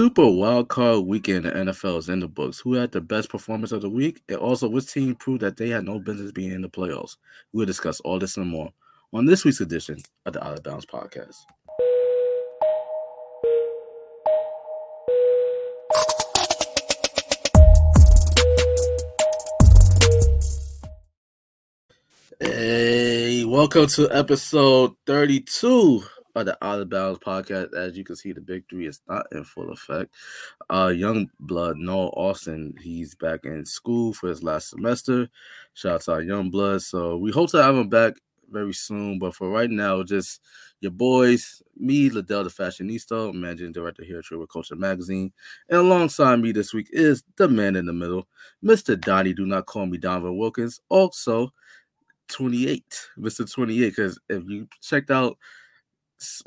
Super Wild Card Weekend in the NFL is in the books. Who had the best performance of the week, and also which team proved that they had no business being in the playoffs? We'll discuss all this and more on this week's edition of the Out of Bounds podcast. Hey, welcome to episode 32 of the Out of Bounds podcast. As you can see, the big three is not in full effect. Uh, young blood Noah Austin, he's back in school for his last semester. Shout out to young blood. So we hope to have him back very soon. But for right now, just your boys, me, Liddell the Fashionista, managing director here at True Culture Magazine. And alongside me this week is the man in the middle, Mr. Donnie. Do not call me Donovan Wilkins. Also, 28, Mr. 28. Because if you checked out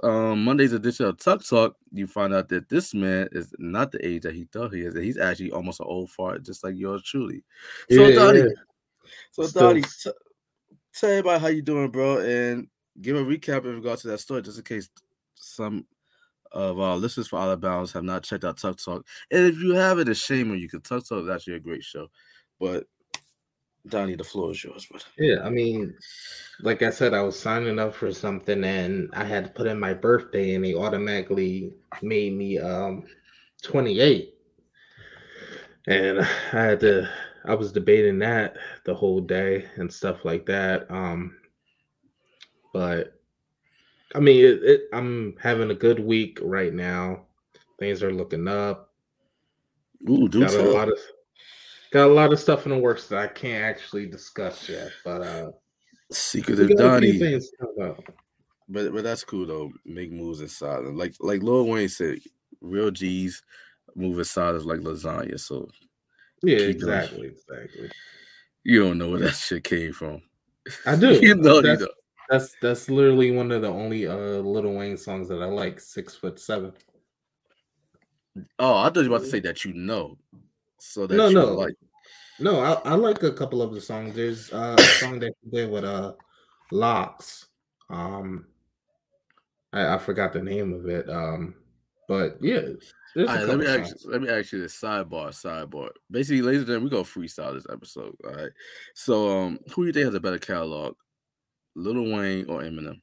um, Monday's edition of Tuck Talk, you find out that this man is not the age that he thought he is. That He's actually almost an old fart, just like yours truly. So, Yeah, Donnie, yeah. so Donnie, t- tell everybody how you doing, bro, and give a recap in regard to that story, just in case some of our listeners for Alabama have not checked out Tuck Talk. And if you have it, it's shame on you, because Tuck Talk is actually a great show. But Donnie, the floor is yours, brother. Yeah, I mean, like I said, I was signing up for something and I had to put in my birthday and they automatically made me um 28. And I had to I was debating that the whole day and stuff like that. Um but I mean, it, it, I'm having a good week right now. Things are looking up. Ooh, do got a lot of got a lot of stuff in the works that I can't actually discuss yet, but uh we Secretive got Donnie. things to talk about. But but that's cool though. Make moves in silence. Like like Lil Wayne said, real G's move in silence like lasagna. So Yeah, exactly, exactly. you don't know where that shit came from. I do. you know, you that's, know. that's that's literally one of the only uh Lil Wayne songs that I like. Six foot seven. Oh, I thought you were about to say that you know. So that No, you no. like No, I, I like a couple of the songs. There's uh, a song that he did with uh Locks. Um, I, I forgot the name of it. Um, but yeah, there's right, let me couple ask songs. let me ask you this sidebar, sidebar. Basically, ladies and gentlemen, we go freestyle this episode. All right. So um who do you think has a better catalog? Lil Wayne or Eminem?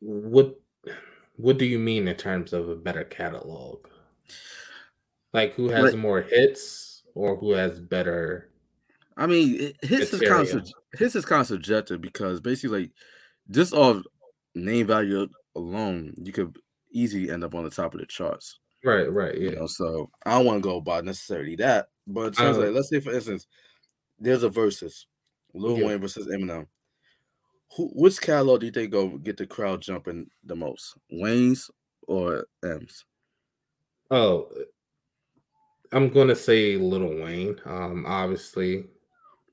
What what do you mean in terms of a better catalog? Like who has Like- more hits or who has better? I mean, it- his is kind of his is kind of subjective because basically, like, just off name value alone, you could easily end up on the top of the charts. Right, right, You yeah. know, so I don't want to go by necessarily that, but terms of, Uh, like, let's say for instance, there's a versus Lil Yeah. Wayne versus Eminem. Who, which catalog do you think go get the crowd jumping the most, Wayne's or M's? Oh, I'm gonna say Lil Wayne, um, obviously,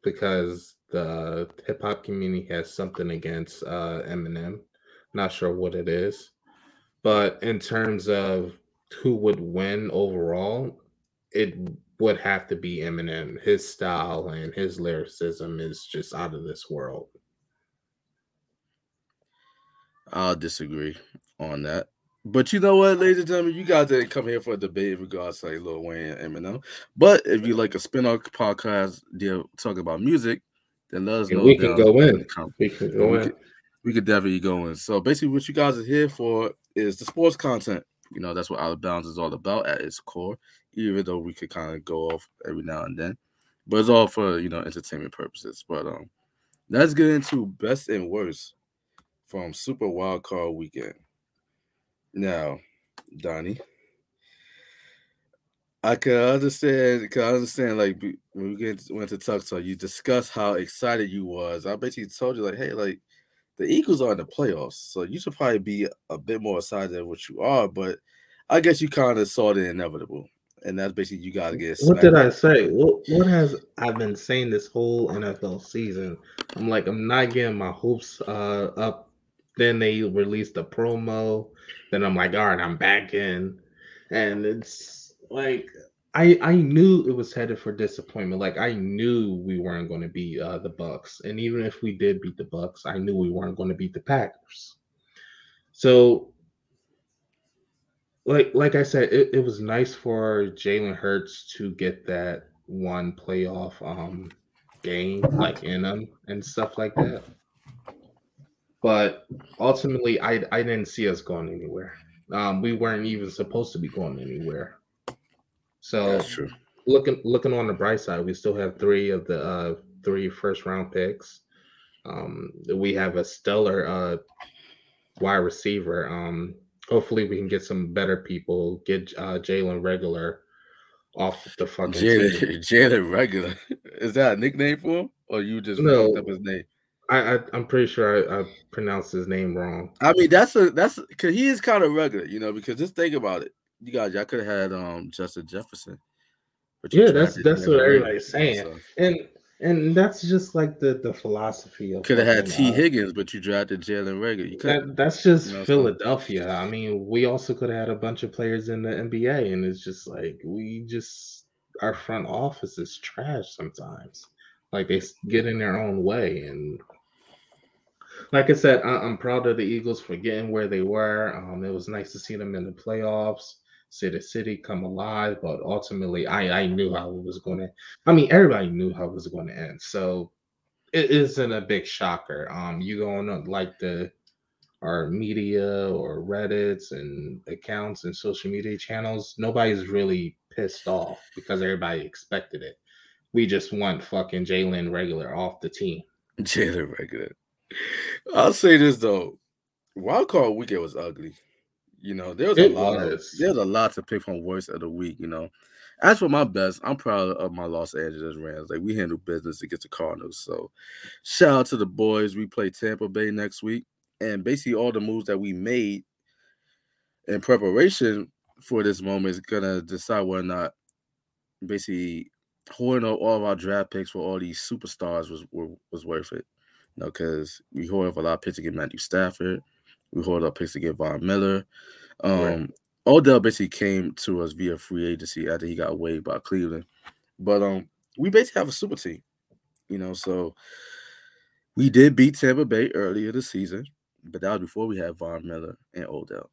because the hip hop community has something against uh, Eminem. Not sure what it is, but in terms of who would win overall, it would have to be Eminem. His style and his lyricism is just out of this world. I'll disagree on that. But you know what, ladies and gentlemen, you guys didn't come here for a debate in regards to like, Lil Wayne and Eminem. But if you like a spin-off podcast deal talking about music, then let us And know. we can go in. We can go we in. could- we could definitely go in. So basically, what you guys are here for is the sports content. You know, that's what Out of Bounds is all about at its core. Even though we could kind of go off every now and then, but it's all for you know entertainment purposes. But um, let's get into best and worst from Super Wild Card Weekend. Now, Donnie, I can understand. Can understand like when we get went to Talk, you discussed how excited you was. I basically told you like, hey, like the Eagles are in the playoffs, so you should probably be a bit more excited than what you are. But I guess you kind of saw the inevitable, and that's basically you got to get. What did. I say? What what has I been saying this whole NFL season? I'm like, I'm not getting my hopes uh, up. Then they released the promo. Then I'm like, all right, I'm back in, and it's like I I knew it was headed for disappointment. Like I knew we weren't going to beat uh, the Bucs, and even if we did beat the Bucs, I knew we weren't going to beat the Packers. So, like like I said, it, it was nice for Jalen Hurts to get that one playoff um game like in them and stuff like that. But ultimately, I I didn't see us going anywhere. Um, we weren't even supposed to be going anywhere. So That's true. looking looking on the bright side, we still have three of the uh, three first round picks. Um, we have a stellar uh, wide receiver. Um, hopefully, we can get some better people. Get uh, Jalen Regular off the fucking. Jalen regular. Is that a nickname for him? Or you just No. up his name? I, I I'm pretty sure I, I pronounced his name wrong. I mean, that's a that's because he is kind of regular, you know. Because just think about it, you guys, y'all could have had um Justin Jefferson. But Yeah, that's that's what everybody's so- saying, and and that's just like the the philosophy of Could have had Tee uh, Higgins, but you drafted Jalen Reagor. You. That, that's just You know, so- Philadelphia. I mean, we also could have had a bunch of players in the NBA, and it's just like we just our front office is trash sometimes. Like they get in their own way, and like I said, I, I'm proud of the Eagles for getting where they were. Um, it was nice to see them in the playoffs, see the city come alive. But ultimately, I I knew how it was going to. I mean, everybody knew how it was going to end. So it isn't a big shocker. Um, you go on like the our media or Reddits and accounts and social media channels, nobody's really pissed off because everybody expected it. We just want fucking Jalen regular off the team. Jalen regular. I'll say this though, wild card weekend was ugly. You know, there was a It lot of was. there's a lot to pick from worst of the week. You know, as for my best, I'm proud of my Los Angeles Rams. Like we handle business against the Cardinals. So shout out to the boys. We play Tampa Bay next week, and basically all the moves that we made in preparation for this moment is gonna decide whether or not basically holding up all of our draft picks for all these superstars was was worth it. You know, because we hold up a lot of picks to get Matthew Stafford. We hold up picks to get Von Miller. Um, Right. Odell basically came to us via free agency after he got waived by Cleveland. But um, we basically have a super team, you know. So we did beat Tampa Bay earlier this season, but that was before we had Von Miller and Odell.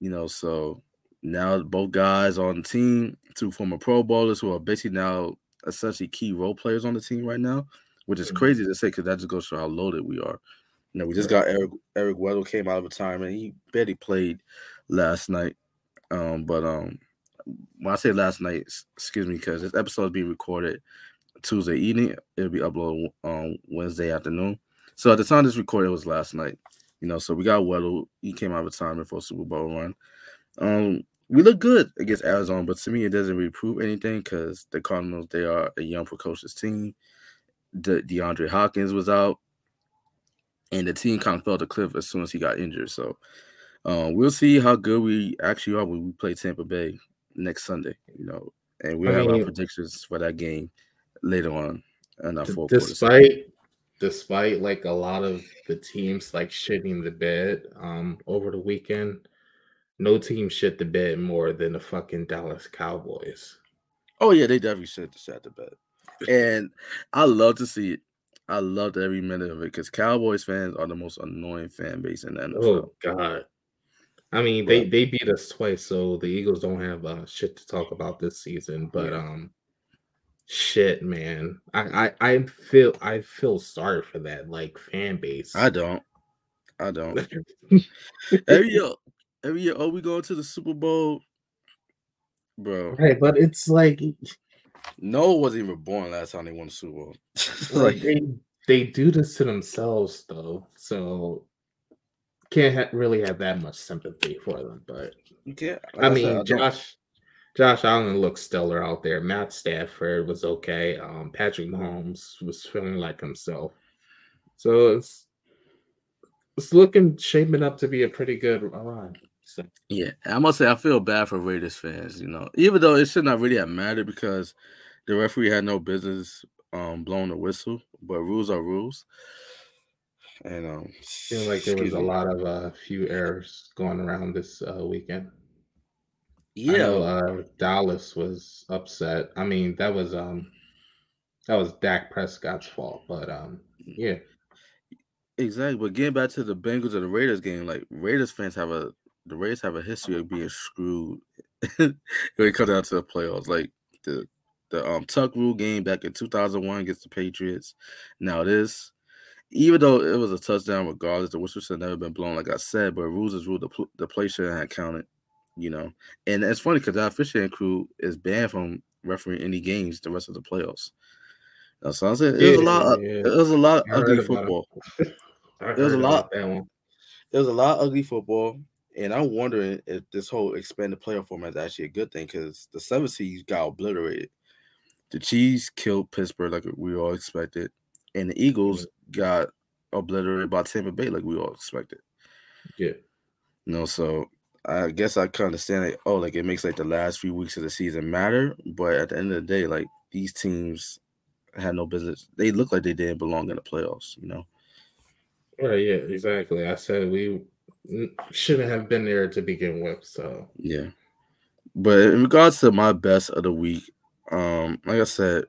You know, so now both guys on the team, two former Pro Bowlers who are basically now essentially key role players on the team right now, which is Mhm. crazy to say because that just goes to how loaded we are. You know, we just got Eric Eric Weddle came out of retirement. He barely played last night. Um, but um when I say last night, excuse me, because this episode is being recorded Tuesday evening. It'll be uploaded on Wednesday afternoon. So at the time this recorded, it was last night. You know, so we got Weddle. He came out of retirement for a Super Bowl run. Um, we look good against Arizona, but to me, it doesn't really prove anything because the Cardinals they are a young, precocious team. De- DeAndre Hopkins was out, and the team kind of fell to cliff as soon as he got injured. So um, we'll see how good we actually are when we play Tampa Bay next Sunday. You know, and we'll I have our predictions for that game later on in our fourth quarter. despite despite like a lot of the teams like shitting the bed um over the weekend, no team shit the bed more than the fucking Dallas Cowboys. Oh yeah, they definitely should have shot the bet. And I love to see it. I loved every minute of it because Cowboys fans are the most annoying fan base in the NFL. Oh God. I mean, they they beat us twice, so the Eagles don't have uh, shit to talk about this season. But Yeah. um, shit, man, I, I I feel I feel sorry for that like fan base. I don't. I don't. Every year, every year, oh, we going to the Super Bowl, bro. right, but it's like Noah wasn't even born last time they won the Super Bowl. like they they do this to themselves though, so can't ha- really have that much sympathy for them. But yeah, like I said, mean, don't- Josh Josh Allen looks stellar out there. Matt Stafford was okay. Um, Patrick Mahomes was feeling like himself. So it's it's looking shaping up to be a pretty good run. So Yeah, I must say I feel bad for Raiders fans. You know, even though it should not really have mattered because the referee had no business um blowing the whistle, but rules are rules. And um, feeling like there was a me. lot of uh, few errors going around this uh, weekend. Yeah, know uh, Dallas was upset. I mean, that was um that was Dak Prescott's fault, but um yeah, Exactly, but getting back to the Bengals and the Raiders game, like Raiders fans have a the Raiders have a history of being screwed when it comes down to the playoffs. Like the the um Tuck rule game back in 2001 against the Patriots. Now this, even though it was a touchdown, regardless, the whistle should never been blown, like I said, but rules is rule. The, the play shouldn't have counted, you know. And it's funny because our officiating crew is banned from refereeing any games the rest of the playoffs. So I said it was a lot. Of, yeah. It was a lot of ugly football. There's a lot. There's a lot of ugly football, and I'm wondering if this whole expanded playoff format is actually a good thing because the seven seeds got obliterated. The Chiefs killed Pittsburgh like we all expected, and the Eagles got obliterated by Tampa Bay like we all expected. Yeah. You know, so I guess I kind of understand it. Oh, like it makes like the last few weeks of the season matter, but at the end of the day, like these teams had no business. They look like they didn't belong in the playoffs. You know. Right. Yeah. Exactly. I said we shouldn't have been there to begin with. So yeah. But in regards to my best of the week, um, like I said,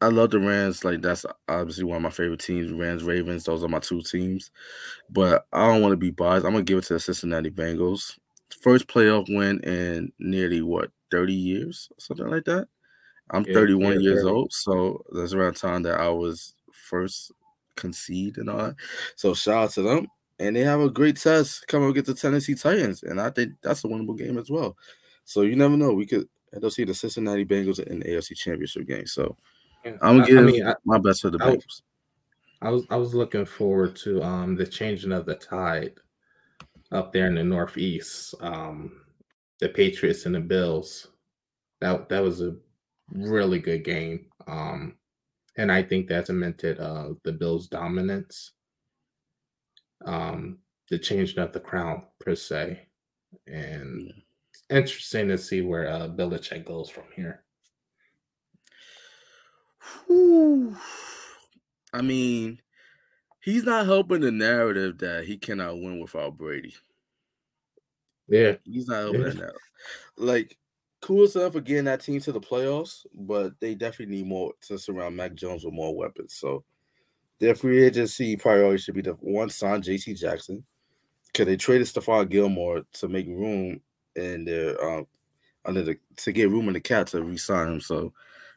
I love the Rams. Like that's obviously one of my favorite teams. Rams, Ravens. Those are my two teams. But I don't want to be biased. I'm gonna give it to the Cincinnati Bengals. First playoff win in nearly what 30 years, something like that. I'm yeah, 31 yeah, years old, so that's around time that I was first concede and all that. So shout out to them. And they have a great test coming against the Tennessee Titans. And I think that's a winnable game as well. So you never know. We could end up seeing the Cincinnati Bengals in the AFC Championship game. So. I'm gonna give I mean, my best for the I, Bengals. I was I was looking forward to um the changing of the tide up there in the Northeast. Um the Patriots and the Bills. That that was a really good game. Um and I think that cemented uh, the Bills' dominance. Um, the changing of the crown per se, and it's interesting to see where uh, Belichick goes from here. I mean, he's not helping the narrative that he cannot win without Brady. Yeah, he's not helping yeah. that. Like cool stuff for getting that team to the playoffs, but they definitely need more to surround Mac Jones with more weapons. So their free agency priority should be the one sign JC Jackson. Because they traded Stephon Gilmore to make room in their um under the to get room in the cap to re-sign him. So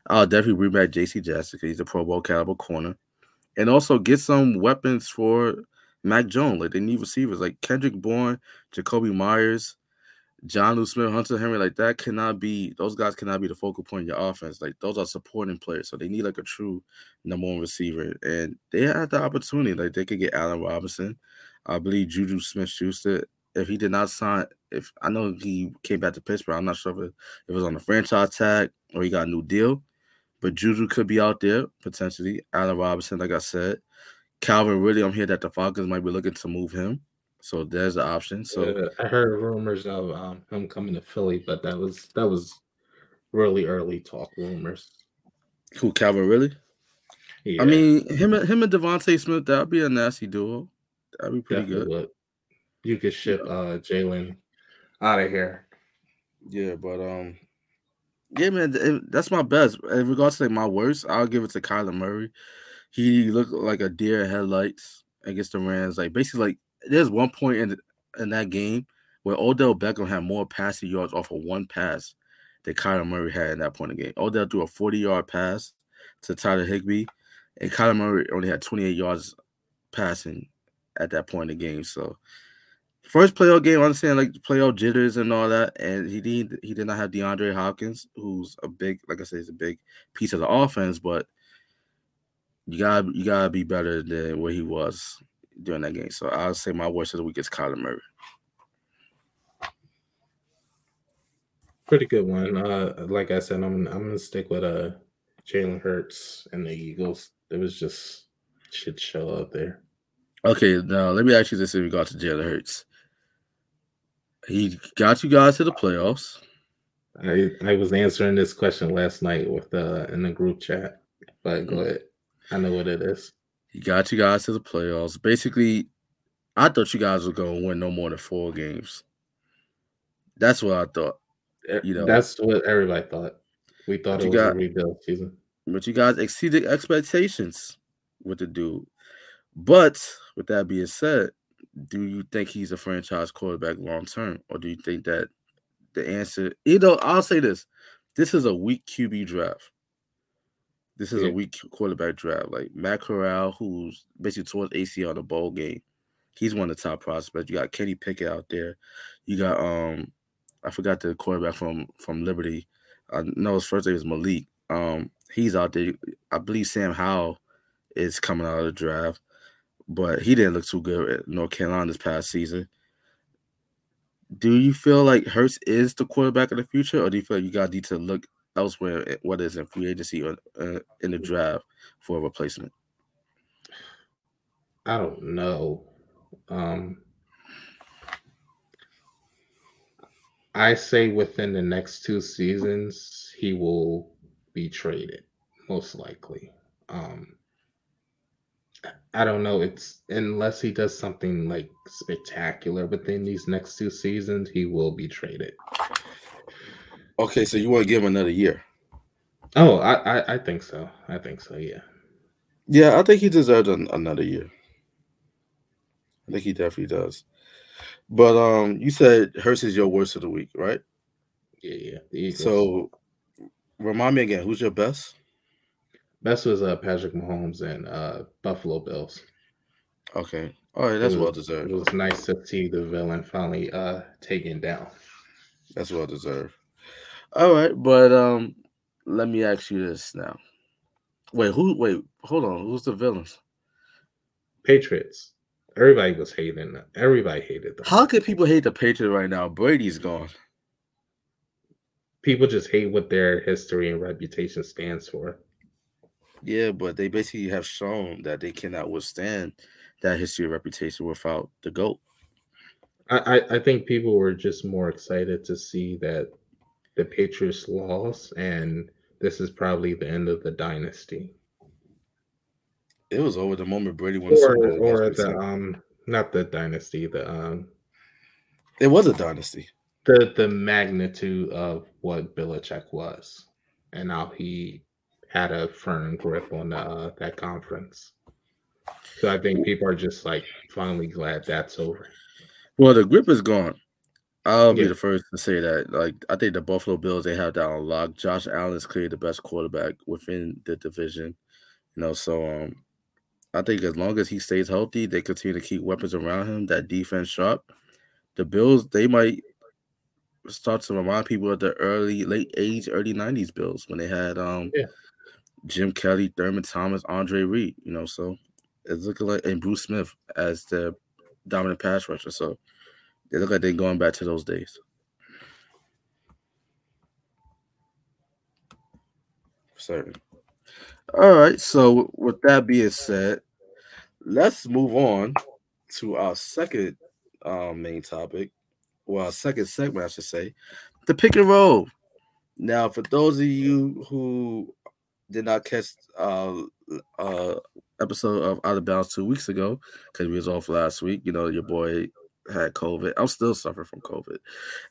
I'll definitely bring back JC Jackson because he's a Pro Bowl caliber corner. And also get some weapons for Mac Jones. Like they need receivers like Kendrick Bourne, Jakobi Meyers, Jonnu Smith, Hunter Henry, like that cannot be those guys cannot be the focal point of your offense. Like those are supporting players. So they need like a true number one receiver. And they had the opportunity. Like they could get Allen Robinson. I believe Juju Smith Schuster. If he did not sign, if I know he came back to Pittsburgh, I'm not sure if it, if it was on the franchise tag or he got a new deal. But Juju could be out there potentially. Allen Robinson, like I said. Calvin Ridley, I'm here that the Falcons might be looking to move him. So there's the option. So yeah, I heard rumors of um, him coming to Philly, but that was that was really early talk rumors. Who Calvin Ridley? Yeah. I mean, him him and DeVonta Smith that'd be a nasty duo. That'd be pretty Definitely good. Would. You could ship uh Jalen out of here. Yeah, but um, yeah, man, that's my best. In regards to like my worst, I'll give it to Kyler Murray. He looked like a deer headlights against the Rams. Like basically, like there's one point in in that game where Odell Beckham had more passing yards off of one pass that Kyler Murray had in that point of the game. Odell threw a 40 yard pass to Tyler Higbee, and Kyler Murray only had 28 yards passing at that point in the game. So first playoff game, I understand like playoff jitters and all that, and he did he did not have DeAndre Hopkins, who's a big, like I said, he's a big piece of the offense, but you gotta you gotta be better than what he was during that game. So I'll say my worst of the week is Kyler Murray. Pretty good one. Uh, like I said, I'm I'm gonna stick with uh Jalen Hurts and the Eagles. It was just shit show out there. Okay, now let me ask you this in regard to Jalen Hurts. He got you guys to the playoffs. I I was answering this question last night with uh in the group chat, but go mm. ahead. I know what it is. He got you guys to the playoffs. Basically, I thought you guys were going to win no more than four games. That's what I thought. You know, that's what everybody thought. We thought it was got, a rebuild season. But you guys exceeded expectations with the dude. But with that being said, do you think he's a franchise quarterback long term, or do you think that the answer? You know, I'll say this: this is a weak QB draft. This is yeah. a weak quarterback draft. Like Matt Corral, who's basically towards AC on the bowl game, he's one of the top prospects. You got Kenny Pickett out there. You got um, I forgot the quarterback from from Liberty. I know his first name is Malik. Um, he's out there. I believe Sam Howell is coming out of the draft but he didn't look too good at North Carolina this past season. Do you feel like Hurts is the quarterback of the future, or do you feel like you got to look elsewhere, whether it's in free agency or uh, in the draft for a replacement? I don't know. Um, I say within the next two seasons, he will be traded, most likely. Um, I don't know. It's unless he does something like spectacular within these next two seasons, he will be traded. Okay, so you want to give him another year? Oh, I, I, I think so. I think so. Yeah. Yeah, I think he deserves an, another year. I think he definitely does. But um, you said Hurts is your worst of the week, right? Yeah, yeah. So remind me again, who's your best? Best was uh, Patrick Mahomes and uh, Buffalo Bills. Okay. All right, that's was, well deserved. It was nice to see the villain finally uh taken down. That's well deserved. All right, but um let me ask you this now. Wait, who wait, hold on. Who's the villains? Patriots. Everybody was hating them. Everybody hated them. How could people hate the Patriots right now? Brady's gone. People just hate what their history and reputation stands for. Yeah, but they basically have shown that they cannot withstand that history and reputation without the GOAT. I, I think people were just more excited to see that the Patriots lost, and this is probably the end of the dynasty. It was over the moment Brady won. Or, or the um, not the dynasty. The um, it was a dynasty. The the magnitude of what Belichick was, and how he had a firm grip on uh, that conference. So I think people are just like finally glad that's over. Well, the grip is gone. I'll yeah. be the first to say that. Like, I think the Buffalo Bills they have that on lock. Josh Allen is clearly the best quarterback within the division. You know, so um, I think as long as he stays healthy, they continue to keep weapons around him. That defense sharp. The Bills they might start to remind people of the early late age, early '90s Bills when they had um yeah. Jim Kelly, Thurman Thomas, Andre Reed, you know, so it's looking like and Bruce Smith as the dominant pass rusher. So they look like they're going back to those days. Certain. All right. So with that being said, let's move on to our second um, main topic, well, our second segment, I should say, the pick and roll. Now, for those of you who did not catch uh uh episode of Out of Bounds two weeks ago because we was off last week. You know, your boy had COVID. I'm still suffering from COVID,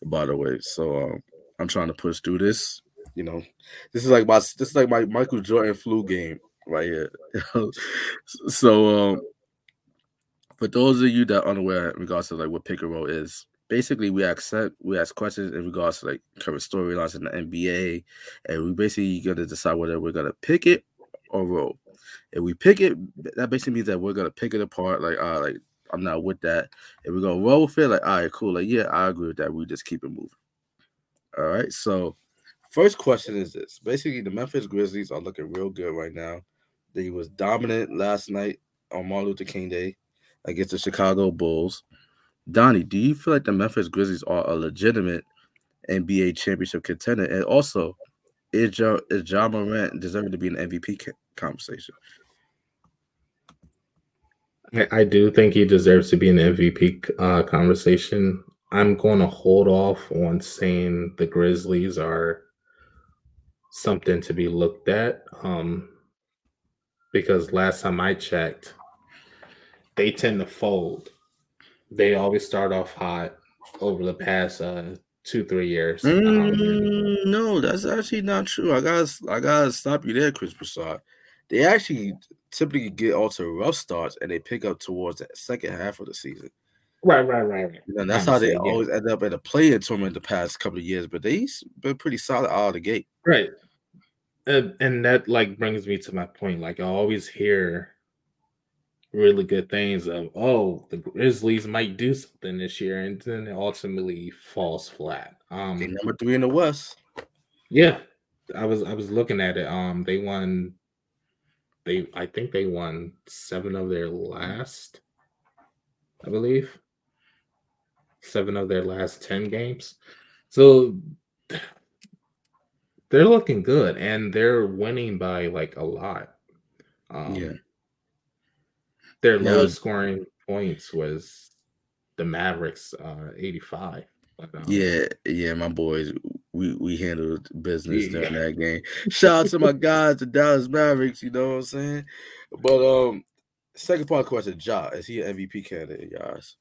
by the way. So um, I'm trying to push through this. You know, this is like my this is like my Michael Jordan flu game right here. so um, for those of you that are unaware in regards to like what pick and roll is, basically we accept we ask questions in regards to like current storylines in the NBA, and we basically gonna decide whether we're gonna pick it or roll. If we pick it, that basically means that we're gonna pick it apart. Like, uh, like I'm not with that. If we go roll with it, like, all right, cool. Like, yeah, I agree with that. We just keep it moving. All right. So, first question is this: basically, the Memphis Grizzlies are looking real good right now. They was dominant last night on Martin Luther King Day against the Chicago Bulls. Donnie, do you feel like the Memphis Grizzlies are a legitimate NBA championship contender? And also, is Ja, is Ja Morant deserving to be an MVP conversation? I, do think he deserves to be an MVP uh, conversation. I'm going to hold off on saying the Grizzlies are something to be looked at um, because last time I checked, they tend to fold they always start off hot over the past uh, two three years. Mm, um, no, that's actually not true. I gotta I gotta stop you there, Chris Broussard. They actually typically get all to rough starts and they pick up towards the second half of the season. Right, right, right. right. And that's how they always end up in a play-in tournament the past couple of years. But they've been pretty solid out of the gate. Right. And, and that like brings me to my point. Like I always hear really good things of oh the Grizzlies might do something this year, and then it ultimately falls flat. Um, they number three in the West. Yeah, I was I was looking at it. Um, they won. They I think they won seven of their last. I believe seven of their last ten games. So they're looking good, and they're winning by like a lot. Um, yeah their yeah. lowest scoring points was the Mavericks, uh, 85. But, um, yeah, yeah, my boys, we we handled business yeah. during that game. Shout out to my guys, the Dallas Mavericks. You know what I'm saying? But um, second part of the question, Ja, is he an MVP candidate, guys?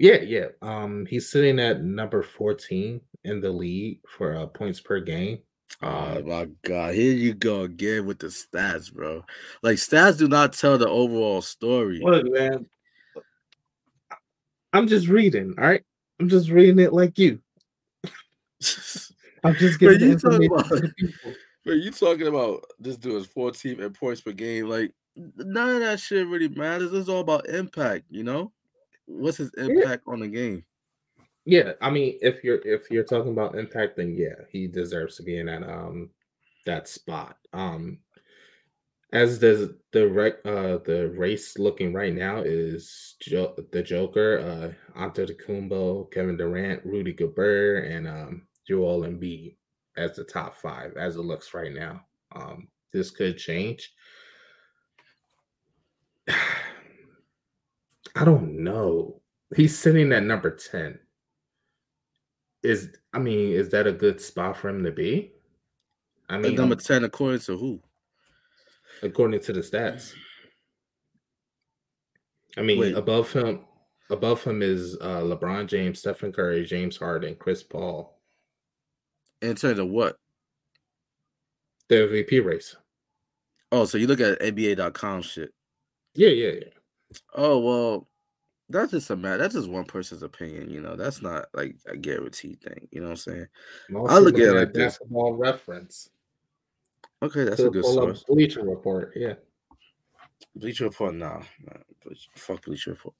Yeah, yeah. Um, he's sitting at number 14 in the league for uh, points per game. Oh my god, here you go again with the stats, bro. Like stats do not tell the overall story. Look, man. I'm just reading, all right? I'm just reading it like you. I'm just giving you talking about, But you talking about this dude's 14 and points per game. Like none of that shit really matters. It's all about impact, you know? What's his impact yeah. on the game? Yeah, I mean, if you're if you're talking about impact, then yeah, he deserves to be in that um that spot. Um, as does the rec uh the race looking right now is jo- the Joker, uh Antetokounmpo, Kevin Durant, Rudy Gobert, and um Joel Embiid as the top five as it looks right now. Um, this could change. I don't know. He's sitting at number 10 is I mean, is that a good spot for him to be? I mean, number ten according to who? According to the stats. I mean, Wait. above him, above him is uh, LeBron James, Stephen Curry, James Harden, Chris Paul. In terms of what? The MVP race. Oh, so you look at NBA.com shit. Yeah, yeah, yeah. Oh well, that's just a matter. That's just one person's opinion. You know, that's not like a guaranteed thing. You know what I'm saying? Most I look at it like basketball this. reference. Okay, that's a good source. Bleacher Report, yeah. Bleacher Report, nah, nah fuck Bleacher Report.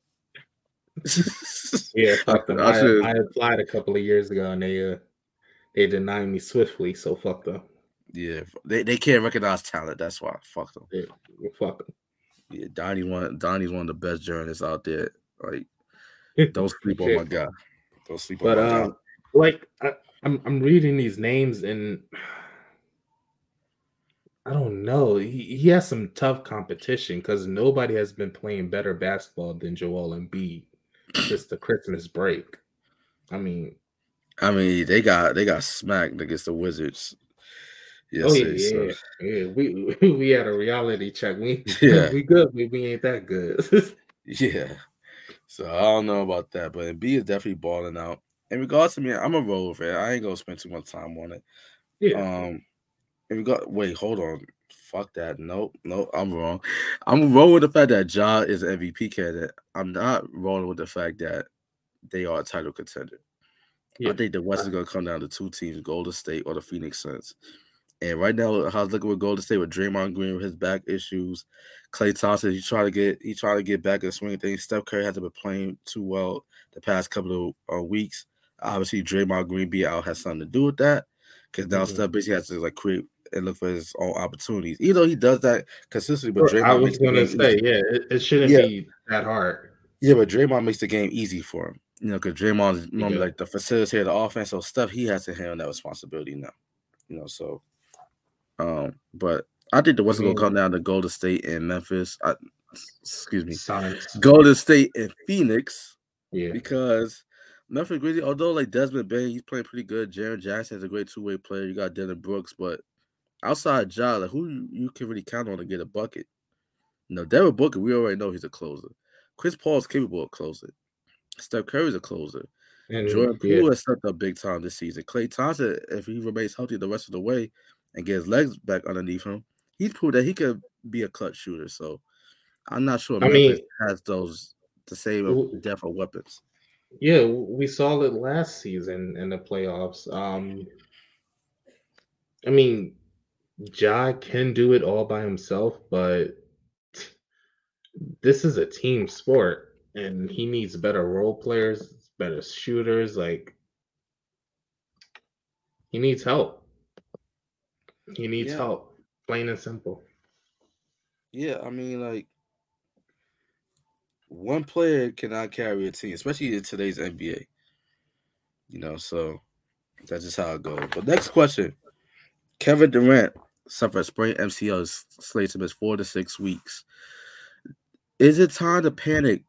yeah. I, I, I, applied a couple of years ago and they uh they denied me swiftly. So fuck them. Yeah, they, they can't recognize talent. That's why. Fuck them. Yeah, fuck them. Yeah, Donnie one Donnie's one of the best journalists out there like, don't sleep on my guy. Don't sleep but, on my um, guy. Like, I, I'm I'm reading these names and I don't know. He, he has some tough competition because nobody has been playing better basketball than Joel Embiid since the Christmas break. I mean, I mean, they got they got smacked against the Wizards. Yes, oh yeah, so. yeah, yeah. We we had a reality check. We yeah, we good. We, we ain't that good. yeah, so I don't know about that, but B is definitely balling out. In regards to me, I'm a roll with it. I ain't gonna spend too much time on it. Yeah. Um. In regard, wait, hold on. Fuck that. Nope, nope. I'm wrong. I'm rolling with the fact that Ja is an MVP candidate. I'm not rolling with the fact that they are a title contender. Yeah. I think the West is gonna come down to two teams: Golden State or the Phoenix Suns. And right now, how's looking with Golden State with Draymond Green with his back issues, Klay Thompson, he trying to get he trying to get back in the swing of things. Steph Curry hasn't been playing too well the past couple of uh, weeks. Obviously, Draymond Green be out has something to do with that because now mm-hmm. Steph basically has to like create and look for his own opportunities. Even though he does that consistently, but Draymond I was going to say, easy. yeah, it, it shouldn't yeah. be that hard. Yeah, but Draymond makes the game easy for him. You know, because Draymond is normally yeah. like the facilitator the offense, so stuff he has to handle that responsibility now. You know, so um, but I think the West gonna come down to Golden State and Memphis. I, excuse me, Science. Golden State and Phoenix. Yeah, because Memphis Grizzlies, although like Desmond Bane, he's playing pretty good. Jaren Jackson is a great two way player. You got Dillon Brooks, but outside Ja, like who you, you can really count on to get a bucket? no, Devin Booker, we already know he's a closer. Chris Paul's capable of closing. Steph Curry's a closer. And Jordan yeah. Poole has stepped up big time this season. Klay Thompson, if he remains healthy the rest of the way, and get his legs back underneath him, he's proved that he could be a clutch shooter. So I'm not sure I Memphis mean- has those the same depth of weapons. Yeah, we saw it last season in the playoffs. Um, I mean, Ja can do it all by himself, but this is a team sport, and he needs better role players, better shooters. Like, he needs help. He needs Yeah. help, plain and simple. Yeah, I mean, like one player cannot carry a team, especially in today's NBA. You know, so that's just how it goes. But next question: Kevin Durant suffered sprained MCL, slated to miss four to six weeks. Is it time to panic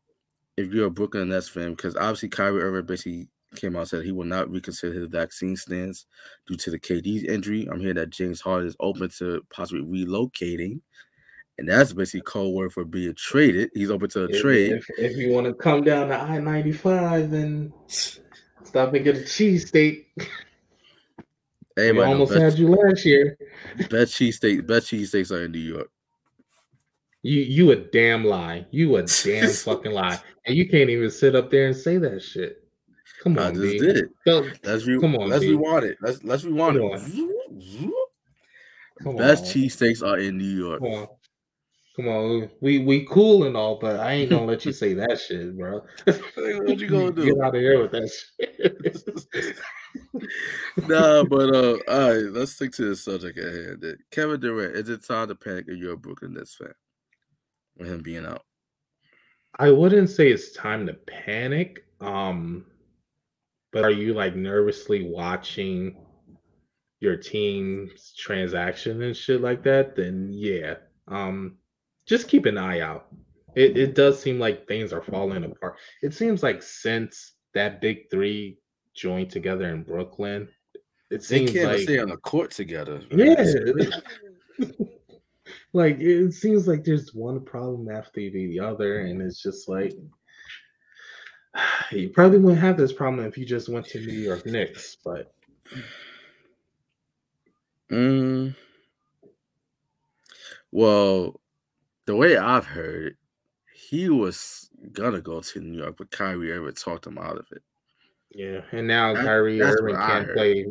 if you're a Brooklyn Nets fan? Because obviously Kyrie Irving basically came out and said he will not reconsider his vaccine stance due to the KD injury. I'm hearing that James Harden is open to possibly relocating. And that's basically code word for being traded. He's open to a If, trade. if, if you want to come down to I ninety five and stop and get a cheesesteak, we Everybody know almost best, had you last year. best cheesesteak, best cheesesteaks are in New York. You you a damn lie. You a damn fucking lie. And you can't even sit up there and say that shit. Come I on, just B. did it. Let's re- Come on, let's B. rewind it. Let's let's rewind Come it. Come Best cheesesteaks are in New York. Come on. Come on. We we cool and all, but I ain't gonna let you say that shit, bro. What you gonna do? Get out of here with that shit. nah, but uh, all right, let's stick to the subject at hand. Kevin Durant, is it time to panic if you're a Brooklyn Nets fan with him being out? I wouldn't say it's time to panic. Um, but are you like nervously watching your team's transaction and shit like that? Then yeah. Um, just keep an eye out. It it does seem like things are falling apart. It seems like since that big three joined together in Brooklyn, it seems like They can't like stay on the court together. yeah. like it seems like there's one problem after the other, and it's just like you probably wouldn't have this problem if you just went to New York Knicks, but Mm, well, the way I've heard he was gonna go to New York, but Kyrie Irving talked him out of it. yeah. And now That- Kyrie Irving can't play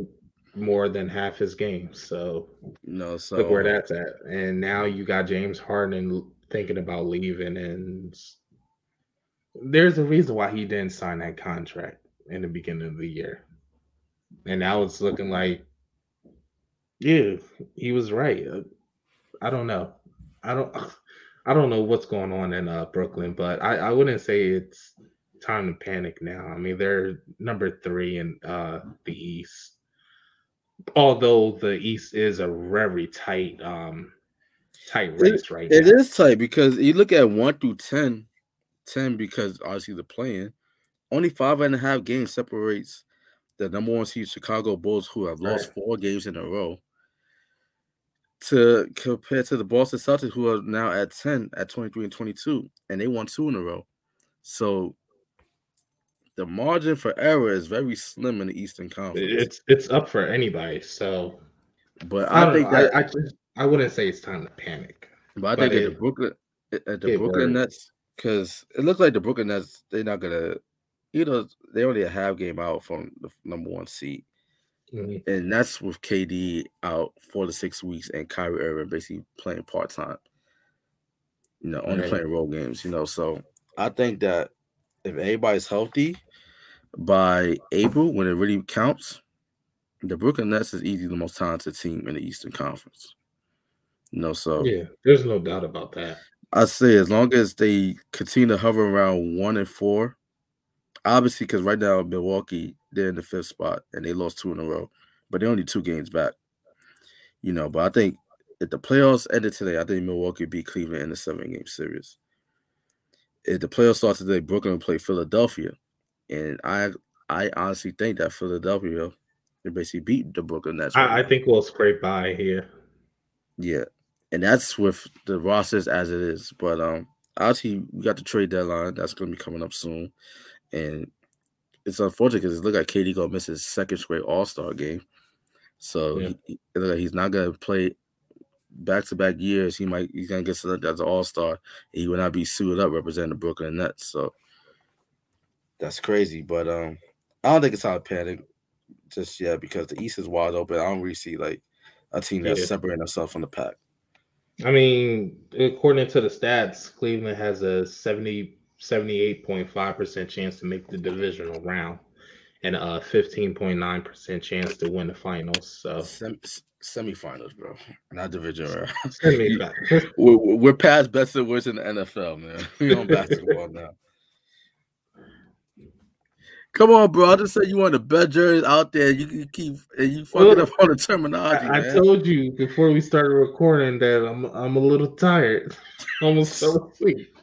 more than half his games, so know, so look where that's at. And now you got James Harden thinking about leaving, and there's a reason why he didn't sign that contract in the beginning of the year. And now it's looking like, yeah, he was right. Uh, I don't know. I don't. I don't know what's going on in uh, Brooklyn, but I, I wouldn't say it's time to panic now. I mean, they're number three in uh, the East although the East is a very tight, um, tight race right It now. is tight because you look at one through 10, 10 because obviously the playing, only five and a half games separates the number one seed Chicago Bulls, who have lost Right. four games in a row, to compare to the Boston Celtics, who are now at 10 at 23 and 22, and they won two in a row. So the margin for error is very slim in the Eastern Conference. It's it's up for anybody. So but I, I, think know. that I, I just I wouldn't say it's time to panic. But I But think at the Brooklyn at the Brooklyn works. Nets, because it looks like the Brooklyn Nets, they're not gonna, you know, they only a half game out from the number one seed, Mhm. and that's with KD out four to six weeks and Kyrie Irving basically playing part time. You know, only Right. playing role games. You know, so I think that if everybody's healthy by April, when it really counts, the Brooklyn Nets is easily the most talented team in the Eastern Conference. You know, so Yeah, there's no doubt about that. I say as long as they continue to hover around one and four, obviously because right now Milwaukee they're in the fifth spot and they lost two in a row, but they're only two games back. You know, but I think if the playoffs ended today, I think Milwaukee beat Cleveland in the seven game series. If the playoffs start today, Brooklyn will play Philadelphia, and I I honestly think that Philadelphia they basically beat the Brooklyn Nets. right I, I think we'll scrape by here. Yeah, and that's with the rosters as it is. But um, obviously we got the trade deadline that's going to be coming up soon, and it's unfortunate because it look like KD gonna miss his second straight All Star game. So Yeah. he, it like he's not going to play back to back years, he might he's gonna get selected as an all star. He will not be suited up representing the Brooklyn Nets. So that's crazy. But um, I don't think it's time to panic just yet because the East is wide open. I don't really see like a team that's yeah. separating itself from the pack. I mean, according to the stats, Cleveland has a 70 78.5% chance to make the divisional round and a 15.9% chance to win the finals. So Sem- semifinals, bro, not division round. Semifinals. we're, we're past best and worst in the NFL, man. We on basketball now. Come on, bro. I just said you want the best jerseys out there. You, you keep and you fucking well, up on the terminology. I, I, told you before we started recording that I'm I'm a little tired. Almost so asleep.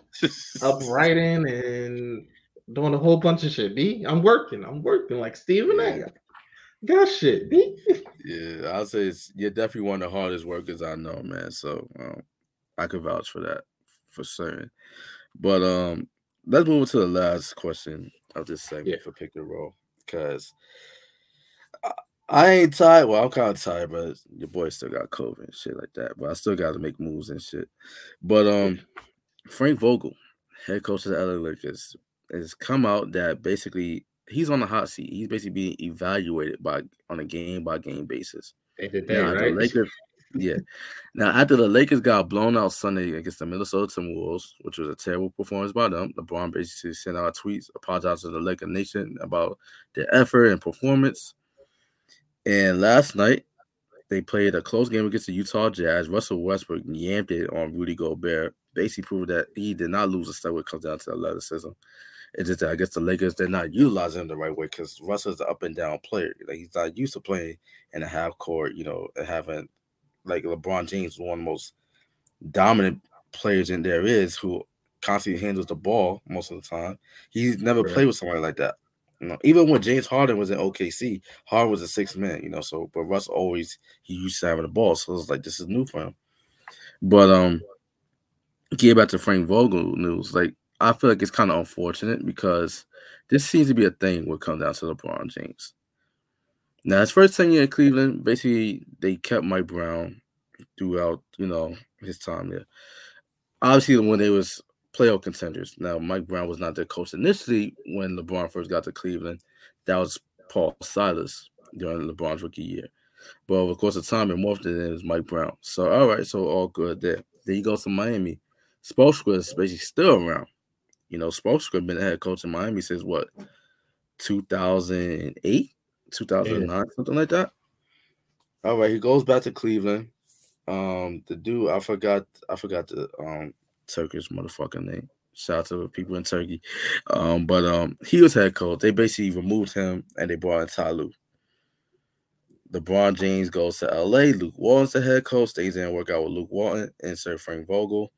up writing and doing a whole bunch of shit. B, I'm working. I'm working like Stephen A. Got shit. B. Yeah, I'll say it's, you're definitely one of the hardest workers I know, man. So um, I could vouch for that for certain. But um, let's move to the last question of this segment yeah. for pick and roll because I, I, ain't tired. Well, I'm kind of tired, but your boy still got COVID and shit like that. But I still got to make moves and shit. But um, Frank Vogel, head coach of the LA Lakers, has come out that basically he's on the hot seat. He's basically being evaluated by on a game by game basis. They did that, now, right? The Lakers, yeah. Now after the Lakers got blown out Sunday against the Minnesota Timberwolves, which was a terrible performance by them, LeBron basically sent out tweets apologizing to the Laker Nation about their effort and performance. And last night, they played a close game against the Utah Jazz. Russell Westbrook yamped it on Rudy Gobert, basically proved that he did not lose a step when it comes down to athleticism. It's just that I guess the Lakers they're not utilizing him the right way because Russell's an up and down player. Like he's not used to playing in a half court, you know, having like LeBron James, is one of the most dominant players in there is who constantly handles the ball most of the time. He's never right. played with somebody like that. You know, even when James Harden was in OKC, Harden was a six man, you know. So, but Russ always he used to having the ball, so it's like this is new for him. But um, get back to Frank Vogel news, like I feel like it's kind of unfortunate because this seems to be a thing what comes down to LeBron James. Now, his first ten year in Cleveland, basically they kept Mike Brown throughout, you know, his time there. Obviously, when they was playoff contenders. Now, Mike Brown was not their coach initially when LeBron first got to Cleveland. That was Paul Silas during LeBron's rookie year. But of course the time, it morphed and was Mike Brown. So, all right, so all good there. Then he goes to Miami. Spoelstra is basically still around. You know, Spoelstra been the head coach in Miami since what, 2008, 2009, yeah. something like that. All right, he goes back to Cleveland. Um, the dude, I forgot, I forgot the um Turkish motherfucking name. Shout out to the people in Turkey. Um, but um, he was head coach. They basically removed him and they brought in Ty Lue. LeBron James goes to LA. Luke Walton's the head coach. Stays in work out with Luke Walton and Sir Frank Vogel.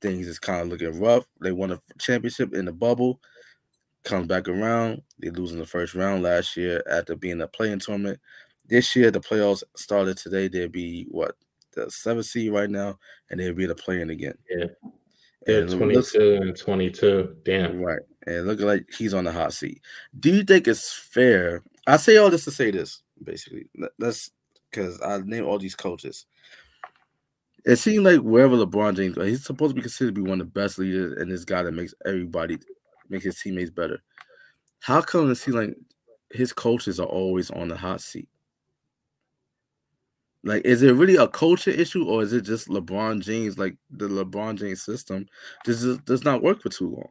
Things is kind of looking rough. They won a championship in the bubble. Comes back around. They lose in the first round last year after being a play-in tournament. This year, the playoffs started today. They'll be what the seventh seed right now, and they'll be the playing again. Yeah. They're 22 and 22. Damn. Right. And looking like he's on the hot seat. Do you think it's fair? I say all this to say this, basically. That's because I name all these coaches. It seems like wherever LeBron James, he's supposed to be considered to be one of the best leaders and this guy that makes everybody make his teammates better. How come it seems like his coaches are always on the hot seat? Like, is it really a culture issue, or is it just LeBron James? Like the LeBron James system does does not work for too long.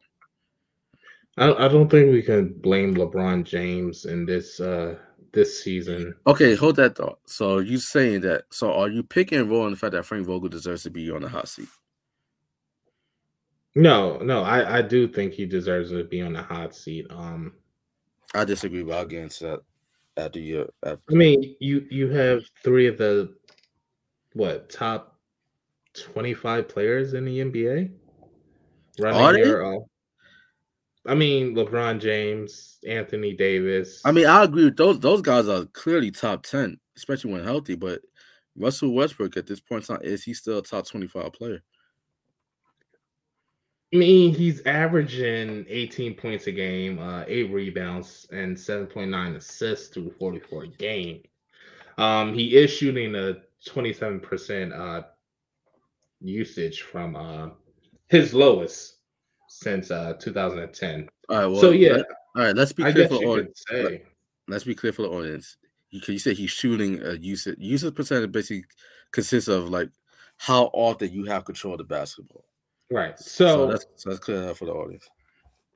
I, I don't think we can blame LeBron James in this uh this season. Okay, hold that thought. So you saying that? So are you picking and rolling the fact that Frank Vogel deserves to be on the hot seat? No, no, I I do think he deserves to be on the hot seat. Um, I disagree, but I'll get into that after you. After. I mean, you you have three of the what top twenty five players in the NBA running here. Uh, I mean, LeBron James, Anthony Davis. I mean, I agree with those. Those guys are clearly top ten, especially when healthy. But Russell Westbrook at this point in time is he still a top twenty five player? I mean, he's averaging 18 points a game, uh, eight rebounds, and 7.9 assists through 44 game. Um, he is shooting a 27% uh, usage from uh, his lowest since uh 2010. All right. Well, so yeah, let- all right. Let's be clear for say Let's be clear for the audience. You, can you said he's shooting a usage. Usage percentage basically consists of like how often you have control of the basketball. Right. So, So, that's so let's clear up for the audience.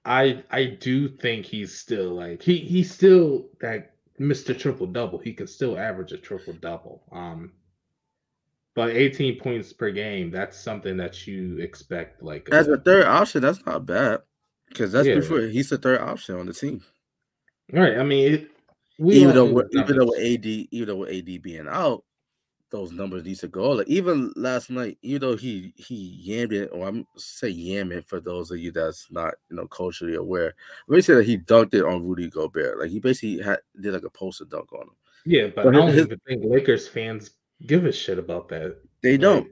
I I do think he's still like he he's still that Mr. Triple Double. He can still average a triple double. Um, but 18 points per game, that's something that you expect. Like As a third option, that's not bad because that's Yeah. before he's the third option on the team. right. I mean, it, we even though even though with. AD even though with AD being out, those numbers need to go. Like even last night, even though he he yammed it, or I'm say yam it for those of you that's not you know culturally aware. Say that he dunked it on Rudy Gobert. Like he basically had did like a poster dunk on him. yeah, but but I don't his- even think Lakers fans give a shit about that. They Like, don't,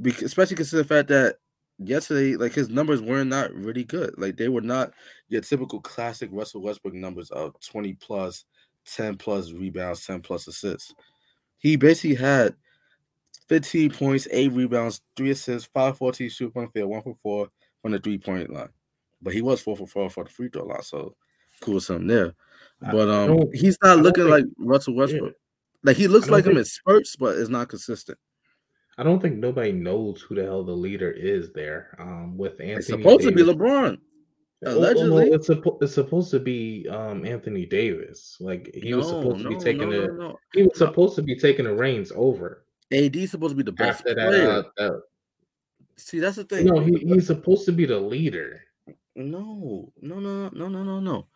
because, especially considering the fact that yesterday, like his numbers were not really good. Like they were not your typical classic Russell Westbrook numbers of 20 plus, 10 plus rebounds, 10 plus assists. He basically had 15 points, 8 rebounds, 3 assists, 5 14 shoot from the field, 1 for 4 from the three point line. But he was 4 for 4 for the free throw line, so cool something there. But um, he's not looking think- like Russell Westbrook. Like he looks like him think- in spurts, but it's not consistent. I don't think nobody knows who the hell the leader is there. Um, with Anthony, It's supposed to be LeBron. Oh, no, allegedly. it's, suppo- it's supposed to be um Anthony Davis. Like he was supposed to be taking no, the no, no. he was supposed to be taking the reins over AD is supposed to be the best after that. player. Uh, that- See, that's the thing. no, he, he's supposed to be the leader. no, no, no, no, no, no, no.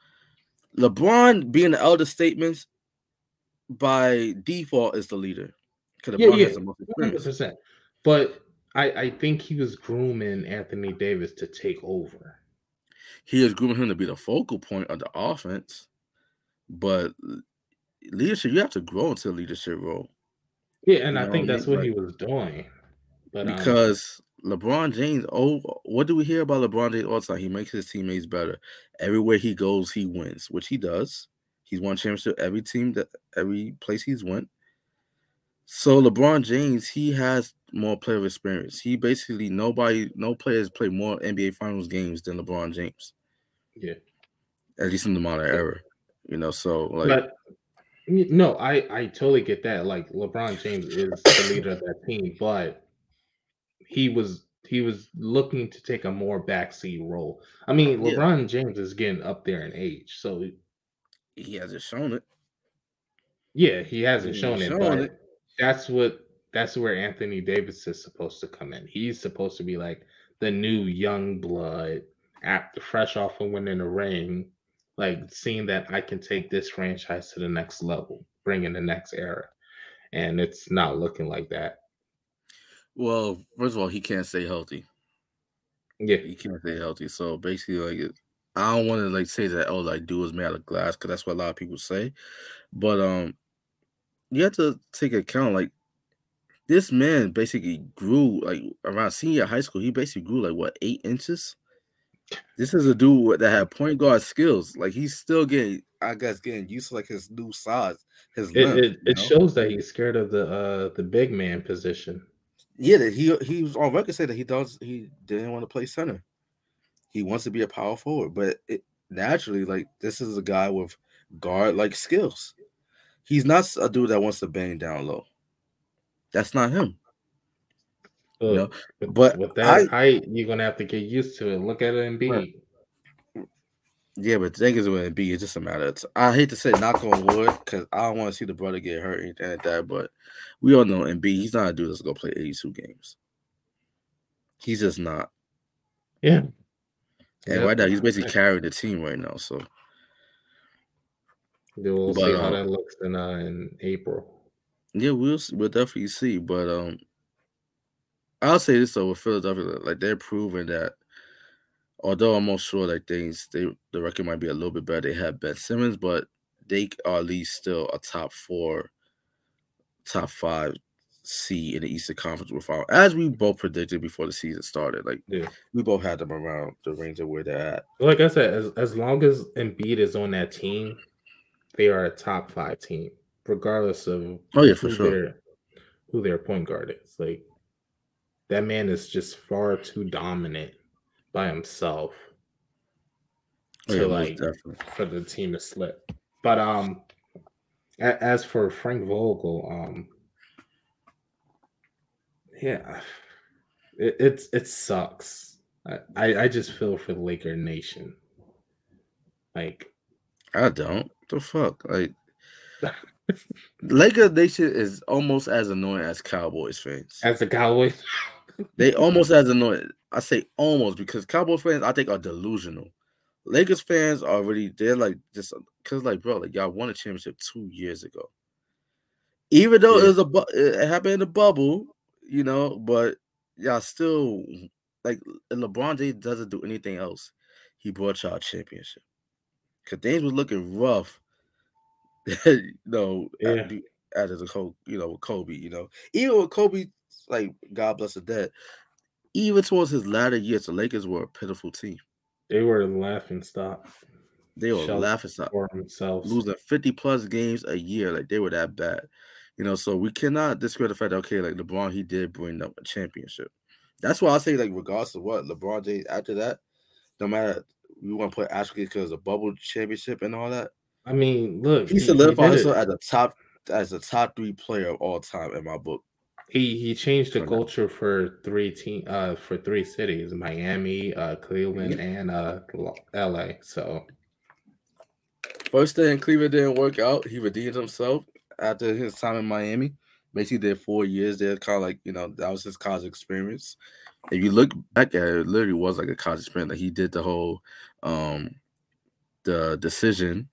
LeBron being the elder statements by default is the leader Yeah, LeBron yeah, has the most 100%. But I I think he was grooming Anthony Davis to take over. He is grooming him to be the focal point of the offense, but leadership you have to grow into a leadership role Yeah, and You I think I that's mean? what he was doing. But um, because LeBron James. Oh, what do we hear about LeBron James all the time? He makes his teammates better. Everywhere he goes, he wins, which he does. He's won championship every team that every place he's went. So LeBron James, he has more player experience. He basically nobody, no players play more NBA Finals games than LeBron James, yeah, at least in the modern era. You know, so like but no, I I totally get that. Like LeBron James is the leader of that team, but he was he was looking to take a more backseat role. I mean, Yeah. LeBron James is getting up there in age, so he hasn't shown it. yeah, he hasn't He shown it, shown it. That's what that's where Anthony Davis is supposed to come in. He's supposed to be like the new young blood, after fresh off of winning a ring, like seeing that I can take this franchise to the next level, bring in the next era, and it's not looking like that. Well, first of all, he can't stay healthy. Yeah, He can't stay healthy. So basically, like, I don't want to like say that oh, like dude is made out of glass because that's what a lot of people say. But um, you have to take account like this man basically grew like around senior high school. He basically grew like what eight inches. This is a dude that had point guard skills. Like he's still getting, I guess, getting used to like his new size, his it length. it, it shows that he's scared of the uh the big man position. Yeah, that he he was on record saying that he does he didn't want to play center. He wants to be a power forward, but it, naturally, like this is a guy with guard like skills. He's not a dude that wants to bang down low. That's not him. Look, know, with, but with that I- height, you're gonna have to get used to it. Look at it, Embiid. Right. Yeah, but the thing is with Embiid, it's just a matter. Of t- I hate to say knock on wood because I don't want to see the brother get hurt or anything like that. But we all know Embiid, he's not a dude that's gonna play 82 games. He's just not. Yeah. And Yep. right now, he's basically carrying the team right now. So We'll But, see how um, that looks in uh, in April. Yeah, we'll we'll definitely see. But um, I'll say this though with Philadelphia, like they're proving that. Although I'm most sure like things they the record might be a little bit better. They have Ben Simmons, but they are at least still a top four, top five seed in the Eastern Conference without as we both predicted before the season started. Like Yeah. we both had them around the range of where they're at. Like I said, as as long as Embiid is on that team, they are a top five team, regardless of Oh yeah, for who sure. their who their point guard is. Like that man is just far too dominant by himself Oh, to yeah, like for the team to slip. But um, a- as for Frank Vogel, um, yeah, it it's it sucks. I, I I just feel for the Laker Nation. Like I don't. The fuck, like Lakers Nation is almost as annoying as Cowboys fans. as the Cowboys, They almost as annoying. I say almost because Cowboys fans, I think, are delusional. Lakers fans are really they're like just because like bro, like y'all won a championship two years ago. Even though it was a bu- it happened in the bubble, you know, but y'all still like LeBron James doesn't do anything else. He brought y'all a championship. Cause things was looking rough. you know, Yeah. after, after the whole, you know, with Kobe, you know, even with Kobe, like God bless the dead, even towards his latter years, the Lakers were a pitiful team. they were laughing stock They were Shelter laughing stock, for themselves. losing 50 plus games a year. Like they were that bad. You know, so we cannot discredit the fact that okay, like LeBron, he did bring up a championship. That's why I say, like, regardless of what LeBron James after that, no matter we want to put asterisk because a bubble championship and all that, I mean, look, he he, solidified himself as a top as a top three player of all time in my book. he he changed the culture for three team uh for three cities: Miami, uh Cleveland, and uh LA. So First day in Cleveland didn't work out. He redeemed himself after his time in Miami. Basically, did four years there. Kind of like you know that was his college experience. If you look back at it, it literally was like a college experience. Like he did the whole, um, the decision,